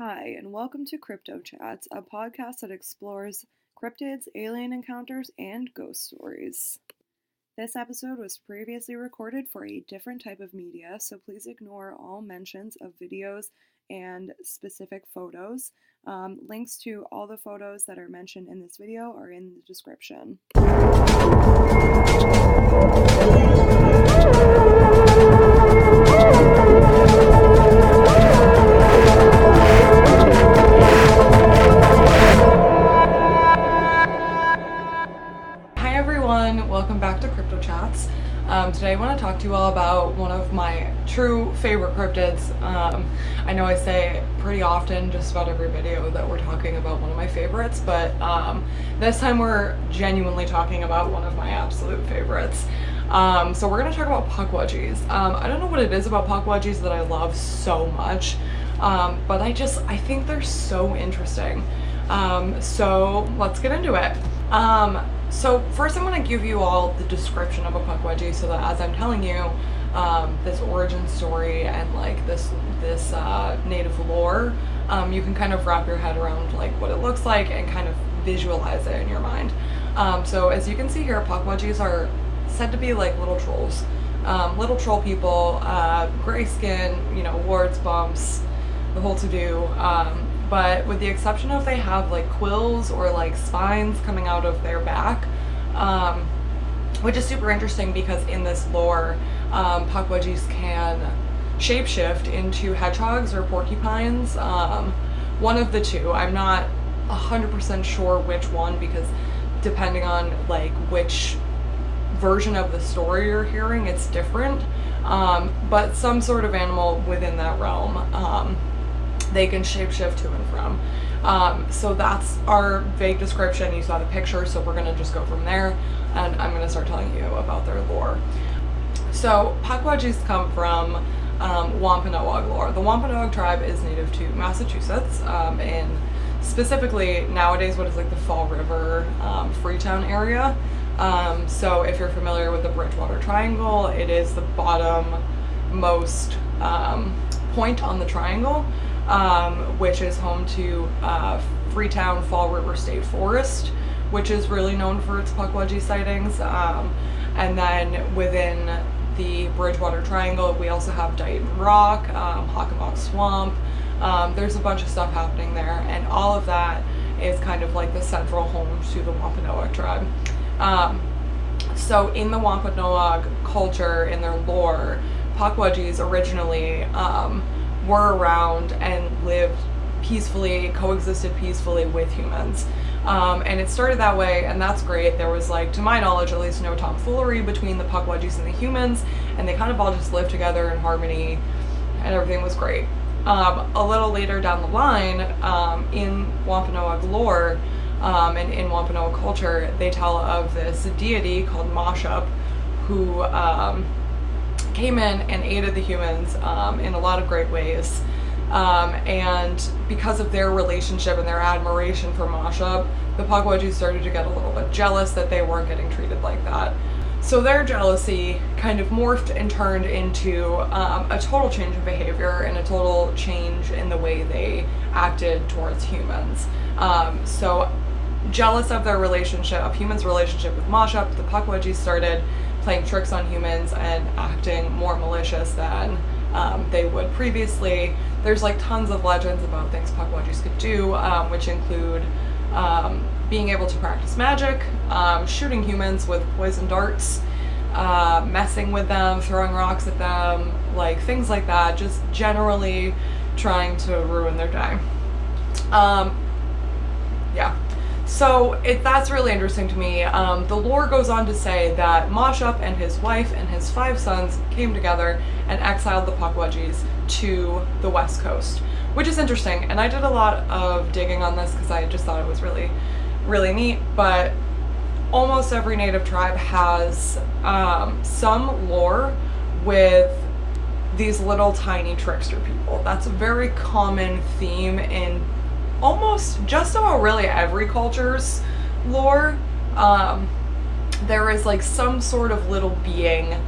Hi, and welcome to Crypto Chats, a podcast that explores cryptids, alien encounters, and ghost stories. This episode was previously recorded for a different type of media, so please ignore all mentions of videos and specific photos. Um, links to all the photos that are mentioned in this video are in the description. You all about one of my true favorite cryptids. Um, I know I say pretty often, just about every video, that we're talking about one of my favorites, but um, this time we're genuinely talking about one of my absolute favorites. Um, so we're to talk about Pukwudgies. Um, I don't know what it is about Pukwudgies that I love so much, um, but I just, I think they're so interesting. Um, so let's get into it. Um, so first I'm going to give you all the description of a Pukwudgie so that as I'm telling you um, this origin story and like this this uh, native lore, um, you can kind of wrap your head around like what it looks like and kind of visualize it in your mind. Um, so as you can see here, Pukwudgies are said to be like little trolls. Um, little troll people, uh, gray skin, you know, warts, bumps, the whole to-do. But with the exception of they have like quills or like spines coming out of their back, um, which is super interesting because in this lore, um, Pukwudgies can shapeshift into hedgehogs or porcupines. Um, one of the two. I'm not 100% sure which one because depending on like which version of the story you're hearing, it's different. Um, but some sort of animal within that realm. Um, they can shapeshift to and from. Um, so that's our vague description. You saw the picture, so we're gonna just go from there, and I'm gonna start telling you about their lore. So Pukwudgies come from um, Wampanoag lore. The Wampanoag tribe is native to Massachusetts, um, and specifically nowadays what is like the Fall River, um, Freetown area. Um, so if you're familiar with the Bridgewater Triangle, it is the bottom most um, point on the triangle um, which is home to uh, Freetown Fall River State Forest, which is really known for its Pukwudgie sightings. Um, and then within the Bridgewater Triangle, we also have Dighton Rock, um, Hockomock Swamp. Um, there's a bunch of stuff happening there, and all of that is kind of like the central home to the Wampanoag tribe. Um, so in the Wampanoag culture, in their lore, Pukwudgies originally um, were around and lived peacefully, coexisted peacefully with humans. Um, and it started that way, and that's great. There was, like, to my knowledge, at least no tomfoolery between the Pukwudgies and the humans, and they kind of all just lived together in harmony, and everything was great. Um, a little later down the line, um, in Wampanoag lore um, and in Wampanoag culture, they tell of this deity called Maushop, who um, came in and aided the humans um, in a lot of great ways. Um, and because of their relationship and their admiration for Maushop, the Pukwudgies started to get a little bit jealous that they weren't getting treated like that. So their jealousy kind of morphed and turned into um, a total change in behavior and a total change in the way they acted towards humans. Um, so jealous of their relationship, of humans' relationship with Maushop, the Pukwudgies started playing tricks on humans and acting more malicious than um, they would previously. There's like tons of legends about things Pukwudgies could do, um, which include um, being able to practice magic, um, shooting humans with poison darts, uh, messing with them, throwing rocks at them, like things like that, just generally trying to ruin their day. Um, yeah. So it, that's really interesting to me. Um, the lore goes on to say that Maushop and his wife and his five sons came together and exiled the Pukwudgies to the west coast, which is interesting. And I did a lot of digging on this because I just thought it was really, really neat. But almost every native tribe has um, some lore with these little tiny trickster people. That's a very common theme in almost just about really every culture's lore. Um, there is like some sort of little being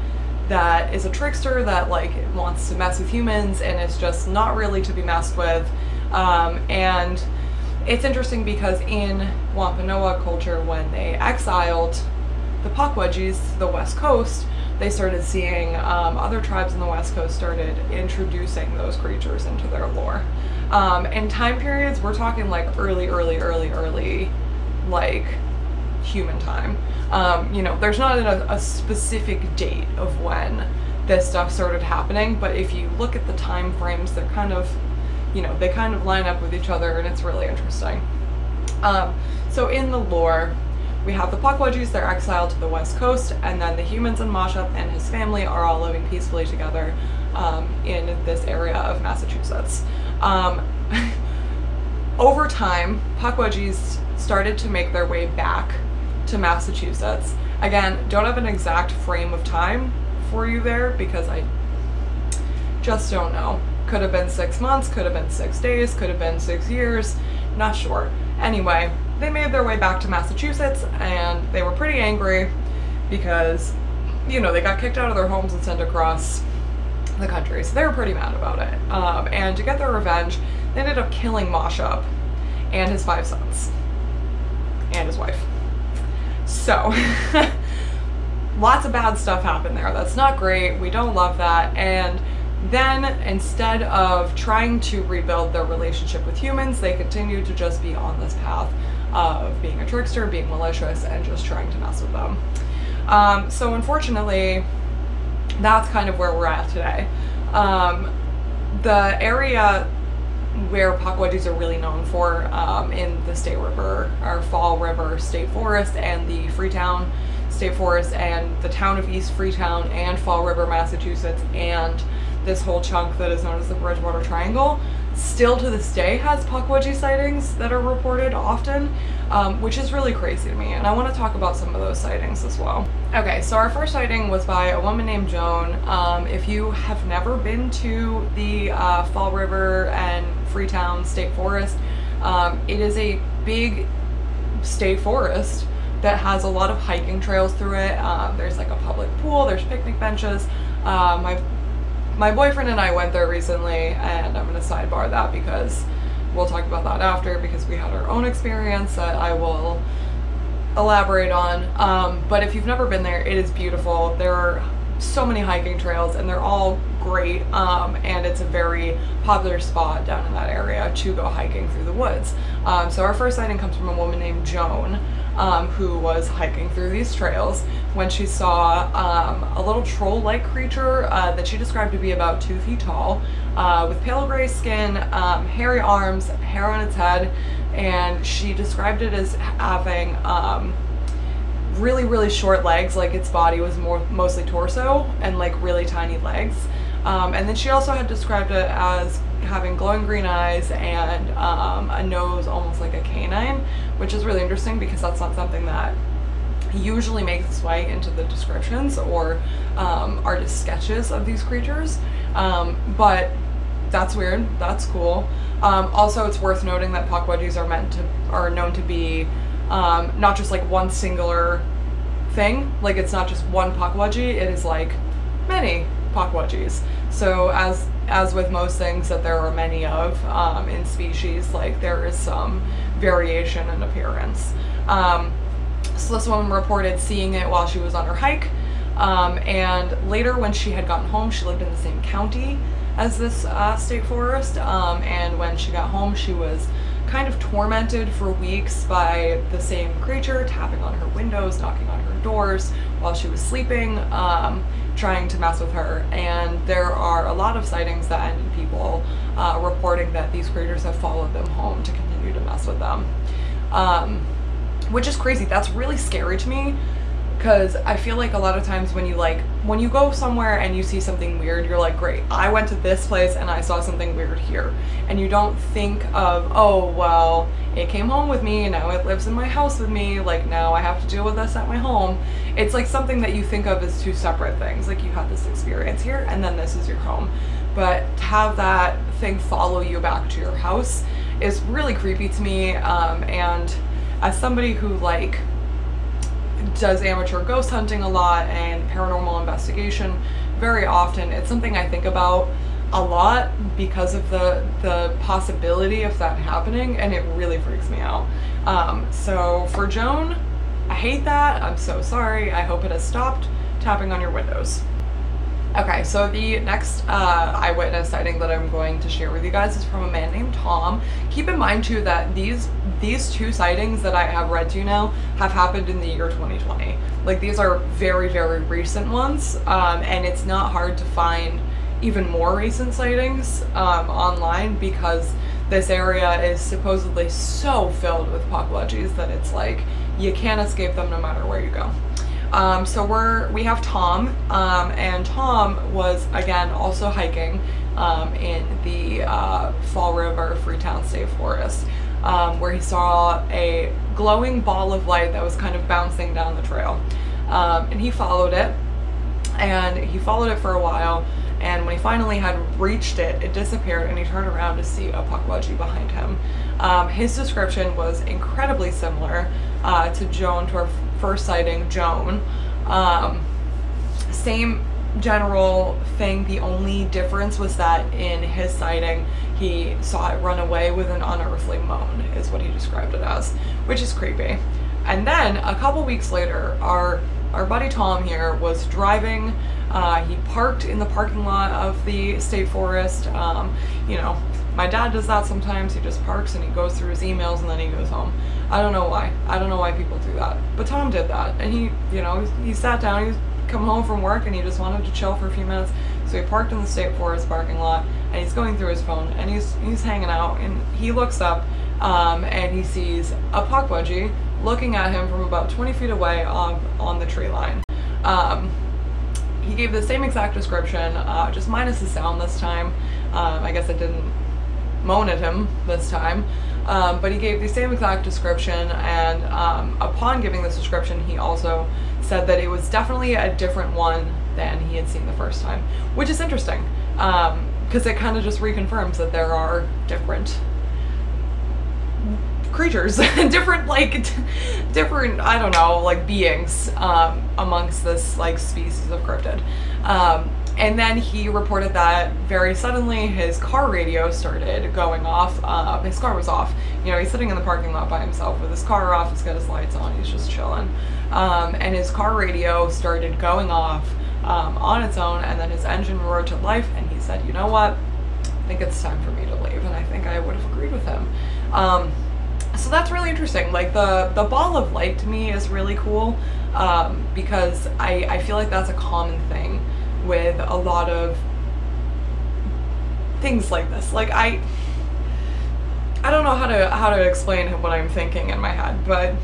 that is a trickster that like wants to mess with humans and is just not really to be messed with. Um, and it's interesting because in Wampanoag culture, when they exiled the Pukwudgies to the west coast, they started seeing um, other tribes in the west coast started introducing those creatures into their lore. Um, and time periods, we're talking like early, early, early, early, like human time. Um, you know, there's not a, a specific date of when this stuff started happening, but if you look at the time frames, they're kind of, you know, they kind of line up with each other, and it's really interesting. Um, so in the lore, we have the Pukwudgies, they're exiled to the west coast, and then the humans and Maushop and his family are all living peacefully together um, in this area of Massachusetts. Um, over time, Pukwudgies started to make their way back to Massachusetts. Again, don't have an exact frame of time for you there because I just don't know. Could have been six months, could have been six days, could have been six years, not sure. Anyway, they made their way back to Massachusetts and they were pretty angry because, you know, they got kicked out of their homes and sent across the country. So they were pretty mad about it. Um, and to get their revenge, they ended up killing Maushop and his five sons and his wife. So, lots of bad stuff happened there. That's not great. We don't love that. And then instead of trying to rebuild their relationship with humans, they continue to just be on this path of being a trickster, being malicious, and just trying to mess with them. Um, so unfortunately, that's kind of where we're at today. Um, the area where Pukwudgies are really known for um, in the State River, or Fall River State Forest, and the Freetown State Forest, and the town of East Freetown, and Fall River, Massachusetts, and this whole chunk that is known as the Bridgewater Triangle still to this day has Pukwudgie sightings that are reported often, um, which is really crazy to me. And I want to talk about some of those sightings as well. Okay, so our first sighting was by a woman named Joan. Um, if you have never been to the uh, Fall River and Freetown State Forest, um, it is a big state forest that has a lot of hiking trails through it. Um, there's like a public pool, there's picnic benches. Uh, my my boyfriend and I went there recently, and I'm going to sidebar that because we'll talk about that after because we had our own experience that I will elaborate on. Um, but if you've never been there, it is beautiful. There are so many hiking trails, and they're all great. Um, and it's a very popular spot down in that area to go hiking through the woods. Um, so our first sighting comes from a woman named Joan um, who was hiking through these trails when she saw um, a little troll-like creature uh, that she described to be about two feet tall, uh, with pale gray skin, um, hairy arms, hair on its head, and she described it as having um, really, really short legs, like its body was more mostly torso, and like really tiny legs. Um, and then she also had described it as having glowing green eyes and um, a nose almost like a canine, which is really interesting because that's not something that usually makes its way into the descriptions or um, artist sketches of these creatures. Um, but that's weird. That's cool. Um, also, it's worth noting that Pukwudgies are meant to are known to be um, not just like one singular thing. Like it's not just one Pukwudgie. It is like many Pukwudgies. So as as with most things that there are many of um, in species, like there is some variation in appearance. Um, so this woman reported seeing it while she was on her hike, um, and later when she had gotten home, she lived in the same county as this uh, state forest, um, and when she got home, she was kind of tormented for weeks by the same creature tapping on her windows, knocking on her doors while she was sleeping. Um, trying to mess with her. And there are a lot of sightings that end in people uh, reporting that these creatures have followed them home to continue to mess with them. Um, which is crazy. That's really scary to me because I feel like a lot of times when you like when you go somewhere and you see something weird, you're like, great, I went to this place and I saw something weird here. And you don't think of, oh, well, it came home with me, and now it lives in my house with me, like now I have to deal with this at my home. It's like something that you think of as two separate things. Like you had this experience here and then this is your home. But to have that thing follow you back to your house is really creepy to me. Um, and as somebody who like does amateur ghost hunting a lot and paranormal investigation very often. It's something I think about a lot because of the the possibility of that happening, and it really freaks me out. Um, so for Joan, I hate that. I'm so sorry. I hope it has stopped tapping on your windows. Okay, so the next uh, eyewitness sighting that I'm going to share with you guys is from a man named Tom. Keep in mind too that these these two sightings that I have read to you now have happened in the year 2020. Like these are very very recent ones, um, and it's not hard to find even more recent sightings um, online because this area is supposedly so filled with pukwudgies that it's like you can't escape them no matter where you go. Um, so we're we have Tom, um, and Tom was again also hiking um, in the uh, Fall River Freetown State Forest, um, where he saw a glowing ball of light that was kind of bouncing down the trail, um, and he followed it, and he followed it for a while. And when he finally had reached it, it disappeared, and he turned around to see a pukwudgie behind him. Um, his description was incredibly similar uh, to Joan, to our first sighting, Joan. Um, same general thing. The only difference was that in his sighting, he saw it run away with an unearthly moan, is what he described it as, which is creepy. And then a couple weeks later, our our buddy Tom here was driving. Uh, he parked in the parking lot of the state forest. Um, you know, my dad does that sometimes. He just parks and he goes through his emails and then he goes home. I don't know why. I don't know why people do that. But Tom did that. And he, you know, he, sat down, he was coming home from work and he just wanted to chill for a few minutes. So he parked in the State Forest parking lot and he's going through his phone and he's he's hanging out and he looks up um, and he sees a pukwudgie looking at him from about 20 feet away on, on the tree line. Um, he gave the same exact description, uh, just minus the sound this time. Um, I guess it didn't moan at him this time. Um, but he gave the same exact description, and um, upon giving this description, he also said that it was definitely a different one than he had seen the first time, which is interesting because um, it kind of just reconfirms that there are different creatures, different like different I don't know like beings um, amongst this like species of cryptid. And then he reported that very suddenly his car radio started going off. Um, his car was off. You know, he's sitting in the parking lot by himself with his car off. He's got his lights on. He's just chilling. Um, and his car radio started going off um, on its own. And then his engine roared to life. And he said, "You know what? I think it's time for me to leave." And I think I would have agreed with him. Um, so that's really interesting. Like the the ball of light to me is really cool um, because I I feel like that's a common thing with a lot of things like this. Like I I don't know how to how to explain what I'm thinking in my head, but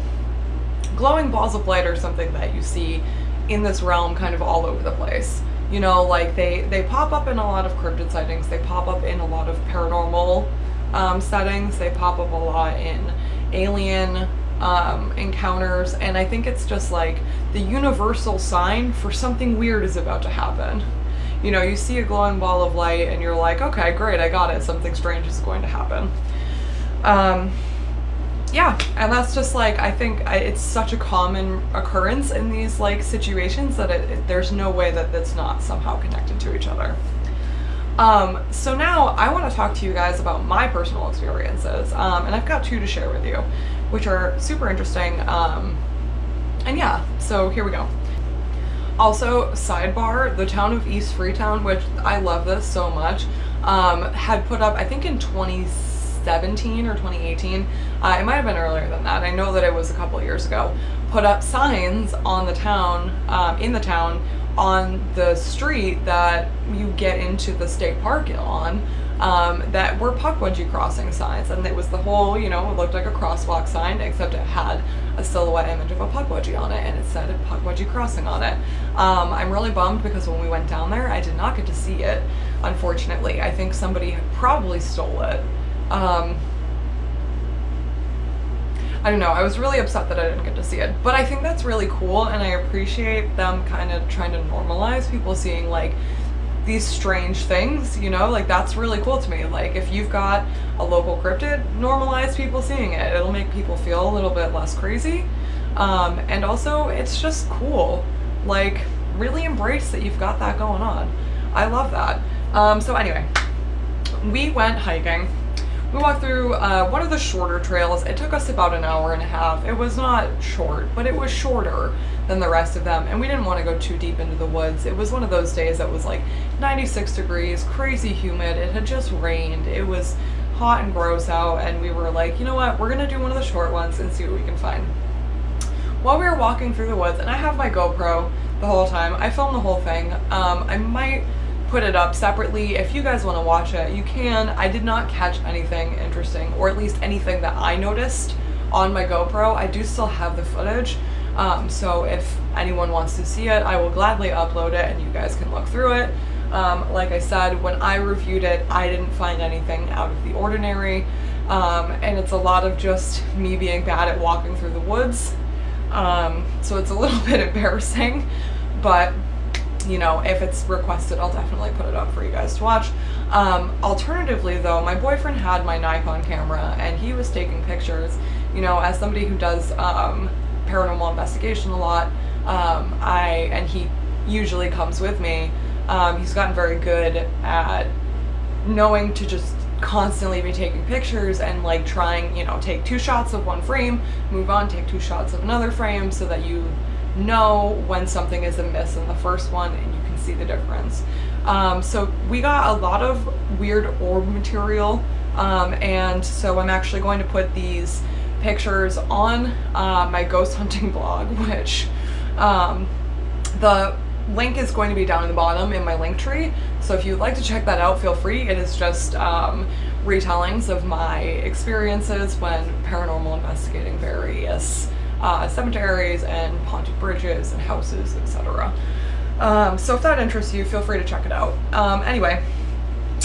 glowing balls of light are something that you see in this realm kind of all over the place. You know, like they they pop up in a lot of cryptid sightings. They pop up in a lot of paranormal um, settings. They pop up a lot in alien um, encounters, and I think it's just like the universal sign for something weird is about to happen. You know, you see a glowing ball of light and you're like, okay, great, I got it. Something strange is going to happen. Um, yeah, and that's just like, I think it's such a common occurrence in these like situations that it, it, there's no way that it's not somehow connected to each other. Um, so now I want to talk to you guys about my personal experiences, um, and I've got two to share with you which are super interesting. Um, and yeah, so here we go. Also, sidebar, the town of East Freetown, which I love this so much, um, had put up, I think in 2017 or 2018, uh, it might have been earlier than that, I know that it was a couple years ago, put up signs on the town, um, in the town, on the street that you get into the state park on, um, that were Pukwudgie crossing signs. And it was the whole, you know, it looked like a crosswalk sign, except it had a silhouette image of a Pukwudgie on it, and it said Pukwudgie crossing on it. Um, I'm really bummed because when we went down there, I did not get to see it, unfortunately. I think somebody probably stole it. Um, I don't know, I was really upset that I didn't get to see it. But I think that's really cool, and I appreciate them kind of trying to normalize people seeing, like, these strange things, you know, like that's really cool to me. Like if you've got a local cryptid, normalize people seeing it. It'll make people feel a little bit less crazy. Um, and also it's just cool. Like really embrace that you've got that going on. I love that. Um, so anyway, we went hiking. We walked through uh, one of the shorter trails. It took us about an hour and a half. It was not short, but it was shorter than the rest of them. And we didn't want to go too deep into the woods. It was one of those days that was like 96 degrees, crazy humid. It had just rained. It was hot and gross out. And we were like, you know what? We're to do one of the short ones and see what we can find. While we were walking through the woods, and I have my GoPro the whole time, I filmed the whole thing. Um, I might put it up separately. If you guys want to watch it, you can. I did not catch anything interesting, or at least anything that I noticed on my GoPro. I do still have the footage, um, so if anyone wants to see it, I will gladly upload it and you guys can look through it. Um, like I said, when I reviewed it, I didn't find anything out of the ordinary, um, and it's a lot of just me being bad at walking through the woods. Um, so it's a little bit embarrassing, but you know, if it's requested, I'll definitely put it up for you guys to watch. Um, alternatively, though, my boyfriend had my Nikon camera and he was taking pictures. You know, as somebody who does um, paranormal investigation a lot, um, I and he usually comes with me. Um, he's gotten very good at knowing to just constantly be taking pictures and like trying, you know, take two shots of one frame, move on, take two shots of another frame so that you know when something is amiss in the first one and you can see the difference. Um, so we got a lot of weird orb material um, and so I'm actually going to put these pictures on uh, my ghost hunting blog which um, the link is going to be down in the bottom in my link tree so if you'd like to check that out feel free it is just um, retellings of my experiences when paranormal investigating various uh, cemeteries and haunted bridges and houses, etc. Um, so if that interests you, feel free to check it out. Um, anyway,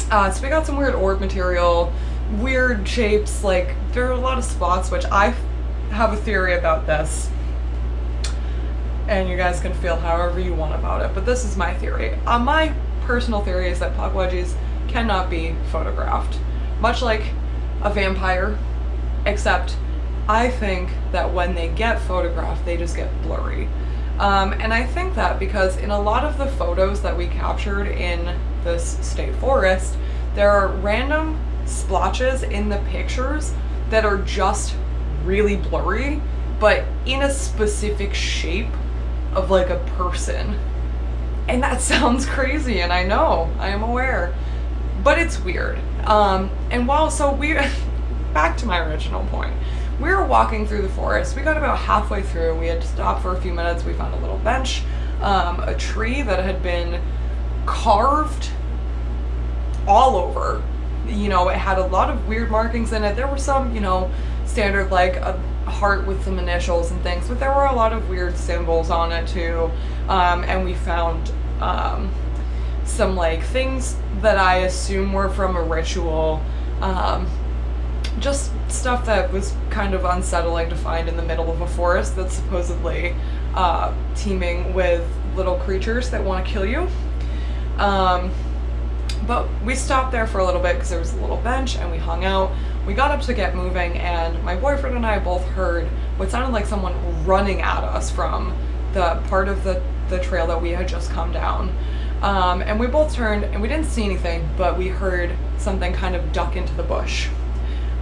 uh, so we got some weird orb material, weird shapes, like there are a lot of spots, which I have a theory about this. And you guys can feel however you want about it, but this is my theory. Uh, my personal theory is that Pukwudgies cannot be photographed. Much like a vampire, except I think that when they get photographed, they just get blurry. Um, and I think that because in a lot of the photos that we captured in this state forest, there are random splotches in the pictures that are just really blurry, but in a specific shape of like a person. And that sounds crazy, and I know, I am aware, but it's weird. Um, and while, so we, back to my original point, we were walking through the forest. We got about halfway through. We had to stop for a few minutes. We found a little bench, um, a tree that had been carved all over. You know, it had a lot of weird markings in it. There were some, you know, standard like a heart with some initials and things, but there were a lot of weird symbols on it too. Um, and we found um, some like things that I assume were from a ritual. Um, just stuff that was kind of unsettling to find in the middle of a forest that's supposedly uh, teeming with little creatures that want to kill you. Um, but we stopped there for a little bit because there was a little bench and we hung out. We got up to get moving and my boyfriend and I both heard what sounded like someone running at us from the part of the, the trail that we had just come down. Um, and we both turned and we didn't see anything, but we heard something kind of duck into the bush.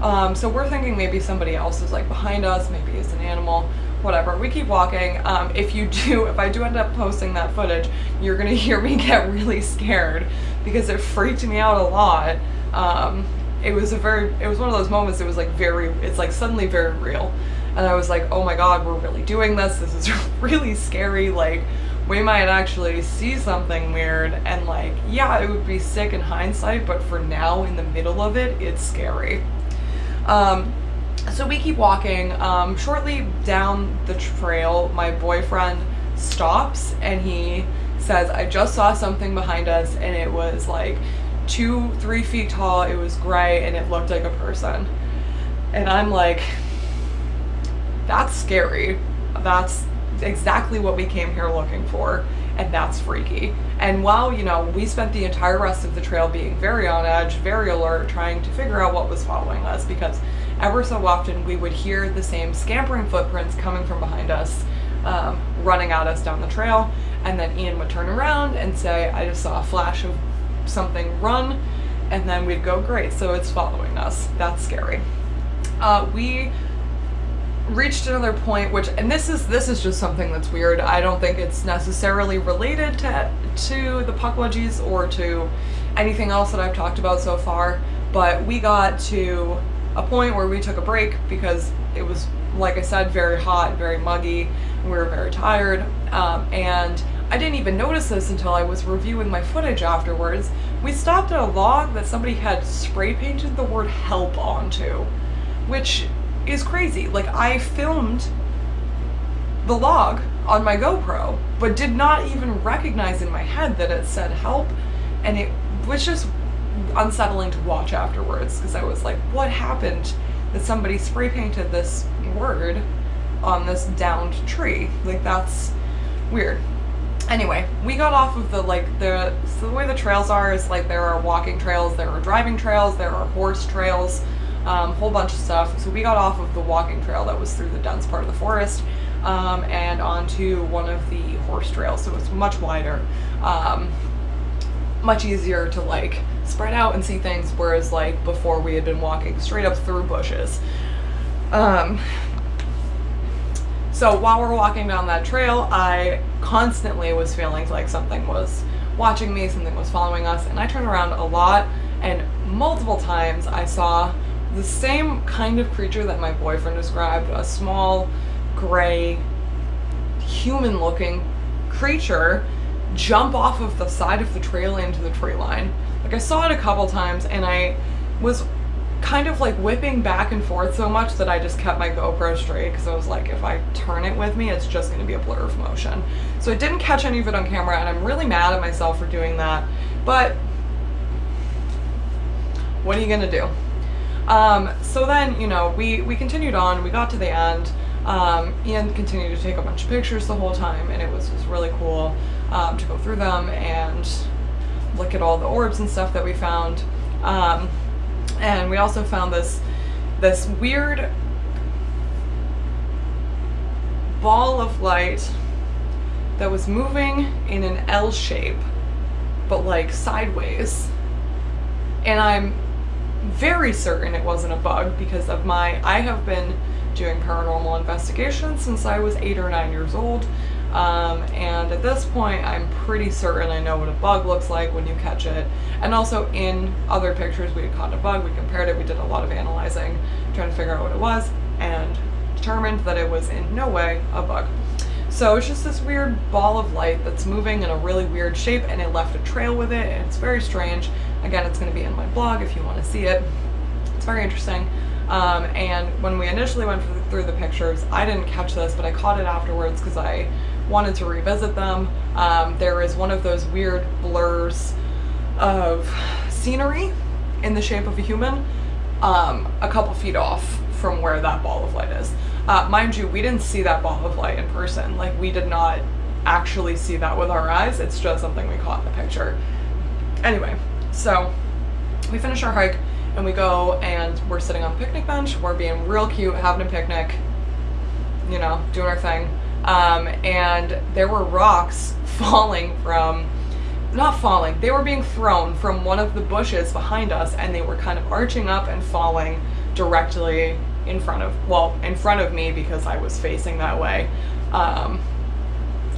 Um, so we're thinking maybe somebody else is like behind us, maybe it's an animal, whatever. We keep walking. Um, if you do, if I do end up posting that footage, you're gonna hear me get really scared because it freaked me out a lot. Um, it was a very, it was one of those moments. It was like very, it's like suddenly very real. And I was like, oh my God, we're really doing this. This is really scary. Like we might actually see something weird and like, yeah, it would be sick in hindsight, but for now in the middle of it, it's scary. Um, so we keep walking. Um, shortly down the trail, my boyfriend stops and he says, I just saw something behind us and it was like two, three feet tall. It was gray and it looked like a person. And I'm like, that's scary. That's exactly what we came here looking for and that's freaky. And while, you know, we spent the entire rest of the trail being very on edge, very alert, trying to figure out what was following us because ever so often we would hear the same scampering footprints coming from behind us, um, running at us down the trail. And then Ian would turn around and say, I just saw a flash of something run, and then we'd go, great, so it's following us. That's scary. Uh, we reached another point which and this is this is just something that's weird i don't think it's necessarily related to to the pukwudgies or to anything else that i've talked about so far but we got to a point where we took a break because it was like i said very hot very muggy we were very tired um, and i didn't even notice this until i was reviewing my footage afterwards we stopped at a log that somebody had spray painted the word help onto which is crazy. Like I filmed the log on my GoPro, but did not even recognize in my head that it said help, and it was just unsettling to watch afterwards because I was like, what happened that somebody spray painted this word on this downed tree? Like that's weird. Anyway, we got off of the like the so the way the trails are is like there are walking trails, there are driving trails, there are horse trails um, whole bunch of stuff. So we got off of the walking trail that was through the dense part of the forest um, and onto one of the horse trails. So it's much wider, um, much easier to like spread out and see things. Whereas like before we had been walking straight up through bushes. Um, so while we're walking down that trail, I constantly was feeling like something was watching me, something was following us, and I turned around a lot and multiple times I saw the same kind of creature that my boyfriend described a small, gray, human looking creature jump off of the side of the trail into the tree line. Like, I saw it a couple times and I was kind of like whipping back and forth so much that I just kept my GoPro straight because I was like, if I turn it with me, it's just going to be a blur of motion. So I didn't catch any of it on camera and I'm really mad at myself for doing that. But what are you going to do? Um, so then, you know, we, we continued on, we got to the end. Um, Ian continued to take a bunch of pictures the whole time, and it was just really cool um, to go through them and look at all the orbs and stuff that we found. Um, and we also found this this weird ball of light that was moving in an L shape, but like sideways. And I'm very certain it wasn't a bug because of my, I have been doing paranormal investigations since I was eight or nine years old. Um, and at this point, I'm pretty certain I know what a bug looks like when you catch it. And also in other pictures, we had caught a bug, we compared it, we did a lot of analyzing, trying to figure out what it was, and determined that it was in no way a bug. So it's just this weird ball of light that's moving in a really weird shape and it left a trail with it and it's very strange. Again, it's going to be in my blog if you want to see it. It's very interesting. Um, and when we initially went through the pictures, I didn't catch this, but I caught it afterwards because I wanted to revisit them. Um, there is one of those weird blurs of scenery in the shape of a human um, a couple feet off from where that ball of light is. Uh, mind you, we didn't see that ball of light in person. Like, we did not actually see that with our eyes. It's just something we caught in the picture. Anyway, so we finish our hike and we go and we're sitting on the picnic bench. We're being real cute, having a picnic, you know, doing our thing. Um, and there were rocks falling from, not falling, they were being thrown from one of the bushes behind us and they were kind of arching up and falling directly in front of, well, in front of me because I was facing that way, um,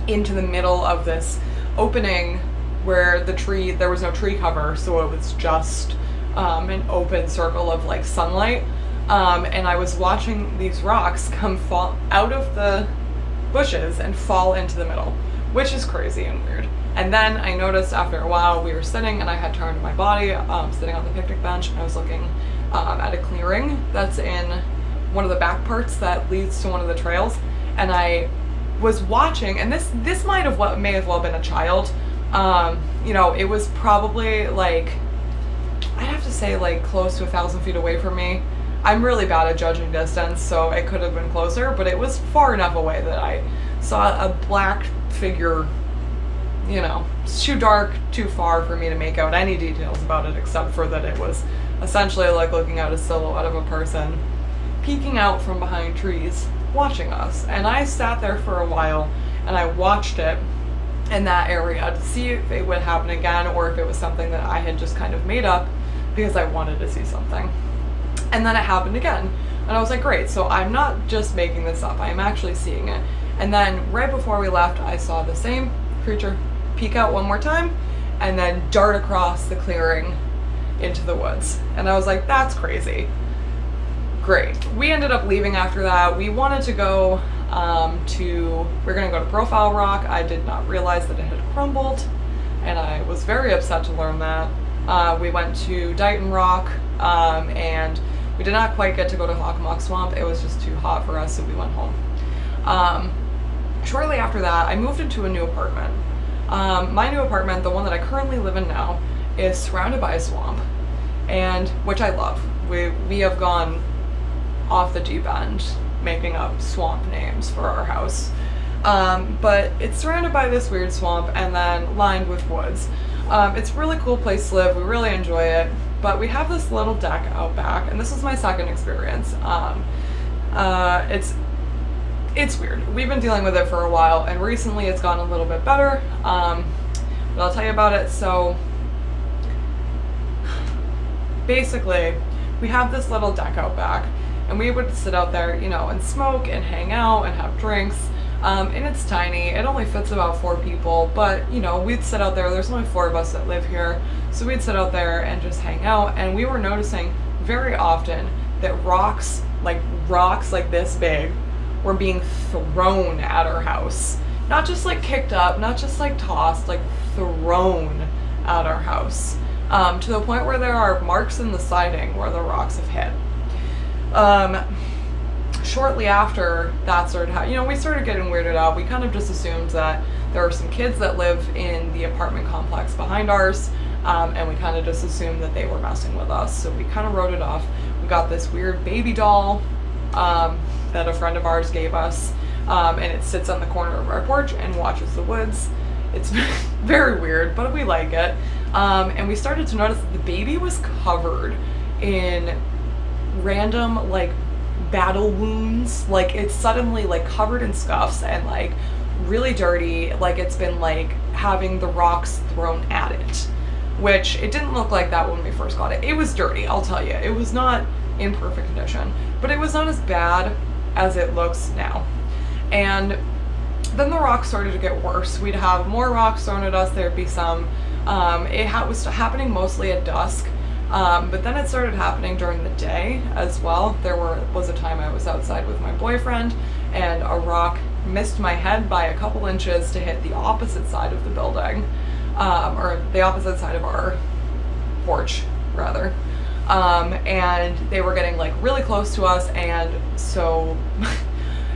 into the middle of this opening where the tree, there was no tree cover, so it was just um, an open circle of like sunlight. Um, and I was watching these rocks come fall out of the bushes and fall into the middle, which is crazy and weird. And then I noticed after a while we were sitting and I had turned my body, um, sitting on the picnic bench, and I was looking um, at a clearing that's in one of the back parts that leads to one of the trails, and I was watching, and this this might have what may have well been a child. Um, you know, it was probably like I'd have to say like close to a thousand feet away from me. I'm really bad at judging distance, so it could have been closer, but it was far enough away that I saw a black figure. You know, too dark, too far for me to make out any details about it, except for that it was essentially like looking at a silhouette of a person peeking out from behind trees, watching us. And I sat there for a while and I watched it. in that area to see if it would happen again or if it was something that I had just kind of made up because I wanted to see something. And then it happened again. And I was like, great, so I'm not just making this up, I am actually seeing it. And then right before we left, I saw the same creature peek out one more time and then dart across the clearing into the woods. And I was like, that's crazy. Great. We ended up leaving after that. We wanted to go um, to, we are going to go to Profile Rock. I did not realize that it had crumbled, and I was very upset to learn that. Uh, we went to Dighton Rock, um, and we did not quite get to go to Hockomock Swamp. It was just too hot for us, so we went home. Um, shortly after that, I moved into a new apartment. Um, my new apartment, the one that I currently live in now, is surrounded by a swamp, and which I love. We we have gone off the deep end making up swamp names for our house. Um, but it's surrounded by this weird swamp and then lined with woods. Um, it's a really cool place to live. We really enjoy it. But we have this little deck out back, and this is my second experience. Um, uh, it's it's weird. We've been dealing with it for a while, and recently it's gotten a little bit better. Um, but I'll tell you about it. So basically, we have this little deck out back and we would sit out there, you know, and smoke and hang out and have drinks. Um, and it's tiny. It only fits about four people, but you know, we'd sit out there. There's only four of us that live here, so we'd sit out there and just hang out. And we were noticing very often that rocks, like rocks like this big, were being thrown at our house. Not just like kicked up, not just like tossed, like thrown at our house. Um, to the point where there are marks in the siding where the rocks have hit. Um, shortly after that started happening, you know, we started getting weirded out. We kind of just assumed that there are some kids that live in the apartment complex behind ours, um, and we kind of just assumed that they were messing with us. So we kind of wrote it off. We got this weird baby doll um, that a friend of ours gave us, um, and it sits on the corner of our porch and watches the woods. It's very weird, but we like it. Um, and we started to notice that the baby was covered in random like battle wounds. Like it's suddenly like covered in scuffs and like really dirty. Like it's been like having the rocks thrown at it. Which it didn't look like that when we first got it. It was dirty, I'll tell you. It was not in perfect condition, but it was not as bad as it looks now. And then the rocks started to get worse. We'd have more rocks thrown at us. There'd be some. Um, it ha- was happening mostly at dusk. Um, but then it started happening during the day as well. There were was a time I was outside with my boyfriend and a rock missed my head by a couple inches to hit the opposite side of the building, um, or the opposite side of our porch, rather. Um, and they were getting like really close to us, and so,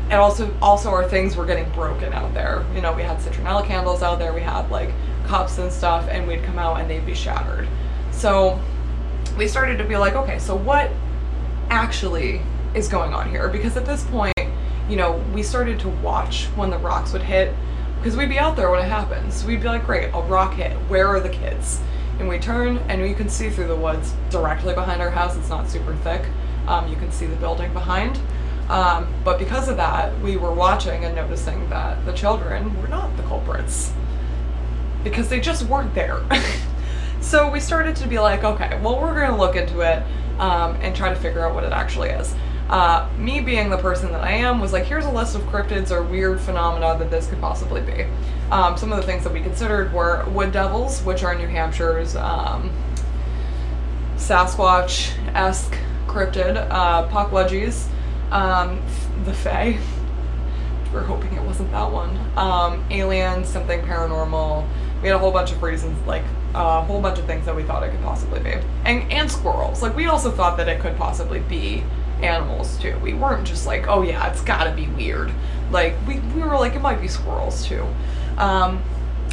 and also also our things were getting broken out there. You know, we had citronella candles out there, we had like cups and stuff, and we'd come out and they'd be shattered. So we started to be like, okay, so what actually is going on here? Because at this point, you know, we started to watch when the rocks would hit because we'd be out there when it happens. We'd be like, great, a rock hit. Where are the kids? And we turn and you can see through the woods directly behind our house. It's not super thick. Um, you can see the building behind. Um, but because of that, we were watching and noticing that the children were not the culprits because they just weren't there. So we started to be like, okay, well, we're to look into it um, and try to figure out what it actually is. Uh, me being the person that I am was like, here's a list of cryptids or weird phenomena that this could possibly be. Um, some of the things that we considered were wood devils, which are New Hampshire's um, Sasquatch-esque cryptid, uh, um, the Fae, we're hoping it wasn't that one, um, aliens, something paranormal. We had a whole bunch of reasons, like a whole bunch of things that we thought it could possibly be. And, and squirrels. Like, we also thought that it could possibly be animals, too. We weren't just like, oh yeah, it's gotta be weird. Like, we, we were like, it might be squirrels, too. Um,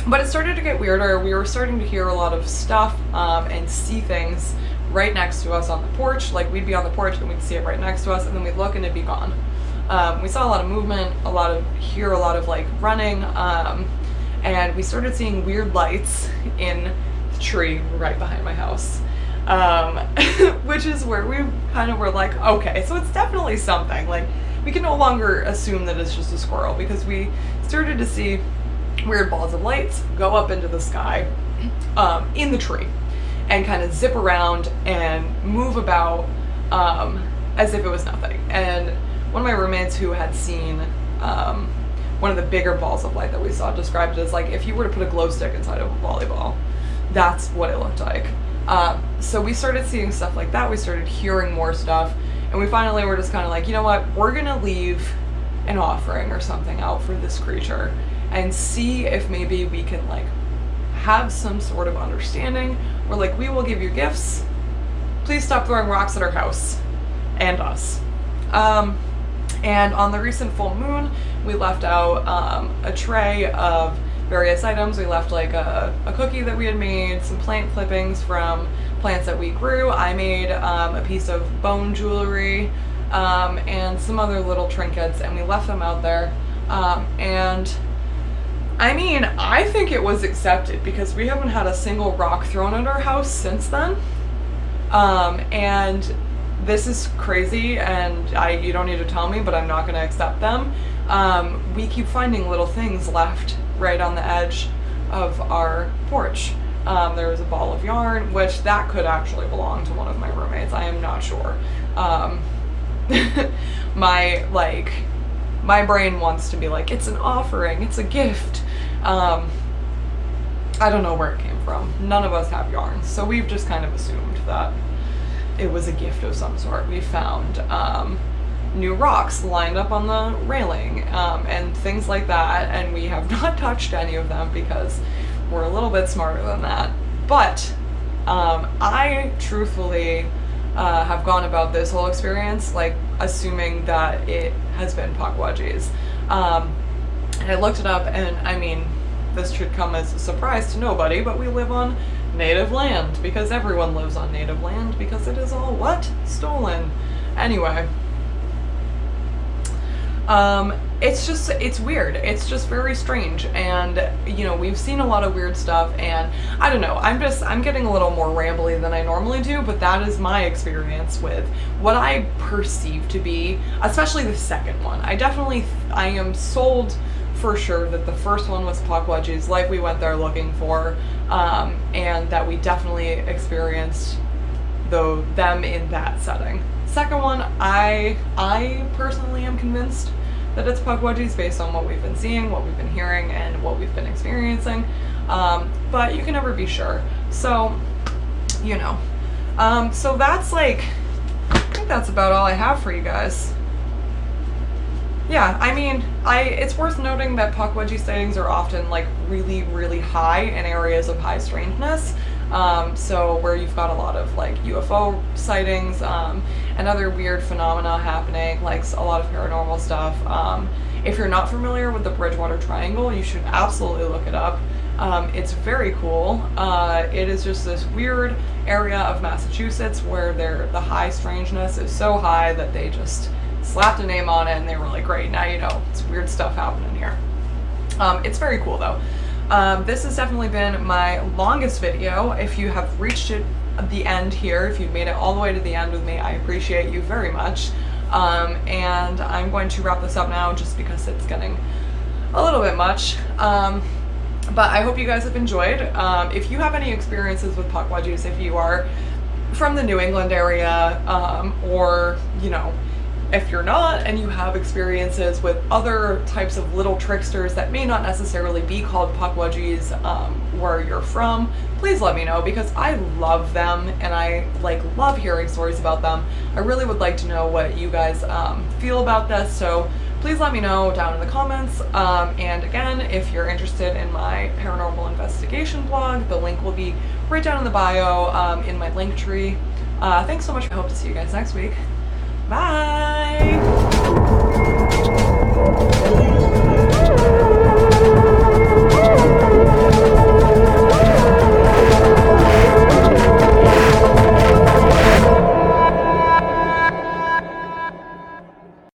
but it started to get weirder. We were starting to hear a lot of stuff um, and see things right next to us on the porch. Like, we'd be on the porch and we'd see it right next to us, and then we'd look and it'd be gone. Um, we saw a lot of movement, a lot of, hear a lot of like running, um, and we started seeing weird lights in the tree right behind my house. Um, which is where we kind of were like, okay, so it's definitely something. Like, we can no longer assume that it's just a squirrel because we started to see weird balls of lights go up into the sky um, in the tree and kind of zip around and move about um, as if it was nothing. And one of my roommates who had seen um, one of the bigger balls of light that we saw described as like if you were to put a glow stick inside of a volleyball, that's what it looked like. Um, so we started seeing stuff like that. We started hearing more stuff, and we finally were just kind of like, you know what, we're gonna leave an offering or something out for this creature and see if maybe we can like have some sort of understanding. We're like, we will give you gifts. Please stop throwing rocks at our house and us. Um, and on the recent full moon, we left out um, a tray of various items. We left like a, a, cookie that we had made, some plant clippings from plants that we grew. I made um, a piece of bone jewelry um, and some other little trinkets, and we left them out there. Um, and I mean, I think it was accepted because we haven't had a single rock thrown at our house since then. Um, and this is crazy and I you don't need to tell me, but I'm not going to accept them. Um, we keep finding little things left right on the edge of our porch. Um, there was a ball of yarn, which that could actually belong to one of my roommates. I am not sure. Um, my like my brain wants to be like it's an offering, it's a gift. Um, I don't know where it came from. None of us have yarns, so we've just kind of assumed that it was a gift of some sort. We found um, new rocks lined up on the railing um, and things like that, and we have not touched any of them because we're a little bit smarter than that. But um, I truthfully uh, have gone about this whole experience like assuming that it has been Pukwudgies. Um, and I looked it up, and I mean, this should come as a surprise to nobody, but we live on native land because everyone lives on native land because it is all what? Stolen. Anyway. Um, it's just, it's weird. It's just very strange. And, you know, we've seen a lot of weird stuff and I don't know, I'm just, I'm getting a little more rambly than I normally do, but that is my experience with what I perceive to be, especially the second one. I definitely, I am sold for sure that the first one was Pukwudgies, like we went there looking for, um, and that we definitely experienced though them in that setting. Second one, I I personally am convinced that it's Pukwudgies based on what we've been seeing, what we've been hearing, and what we've been experiencing. Um, but you can never be sure. So, you know. Um, so that's like, I think that's about all I have for you guys. Yeah, I mean, I it's worth noting that Pukwudgie sightings are often like really, really high in areas of high strangeness. Um, so where you've got a lot of like UFO sightings um, and other weird phenomena happening, like a lot of paranormal stuff. Um, if you're not familiar with the Bridgewater Triangle, you should absolutely look it up. Um, it's very cool. Uh, it is just this weird area of Massachusetts where the high strangeness is so high that they just slapped a name on it and they were like, great, now you know, it's weird stuff happening here. Um, it's very cool though. Um, this has definitely been my longest video. If you have reached it the end here, if you've made it all the way to the end with me, I appreciate you very much. Um, and I'm going to wrap this up now just because it's getting a little bit much. Um, but I hope you guys have enjoyed. Um, if you have any experiences with Pukwudgies, if you are from the New England area um, or, you know, if you're not and you have experiences with other types of little tricksters that may not necessarily be called Pukwudgies um, where you're from, please let me know because I love them and I like love hearing stories about them. I really would like to know what you guys um, feel about this, so please let me know down in the comments. Um, and again, if you're interested in my paranormal investigation blog, the link will be right down in the bio um, in my link tree. Uh, thanks so much. I hope to see you guys next week. Bye.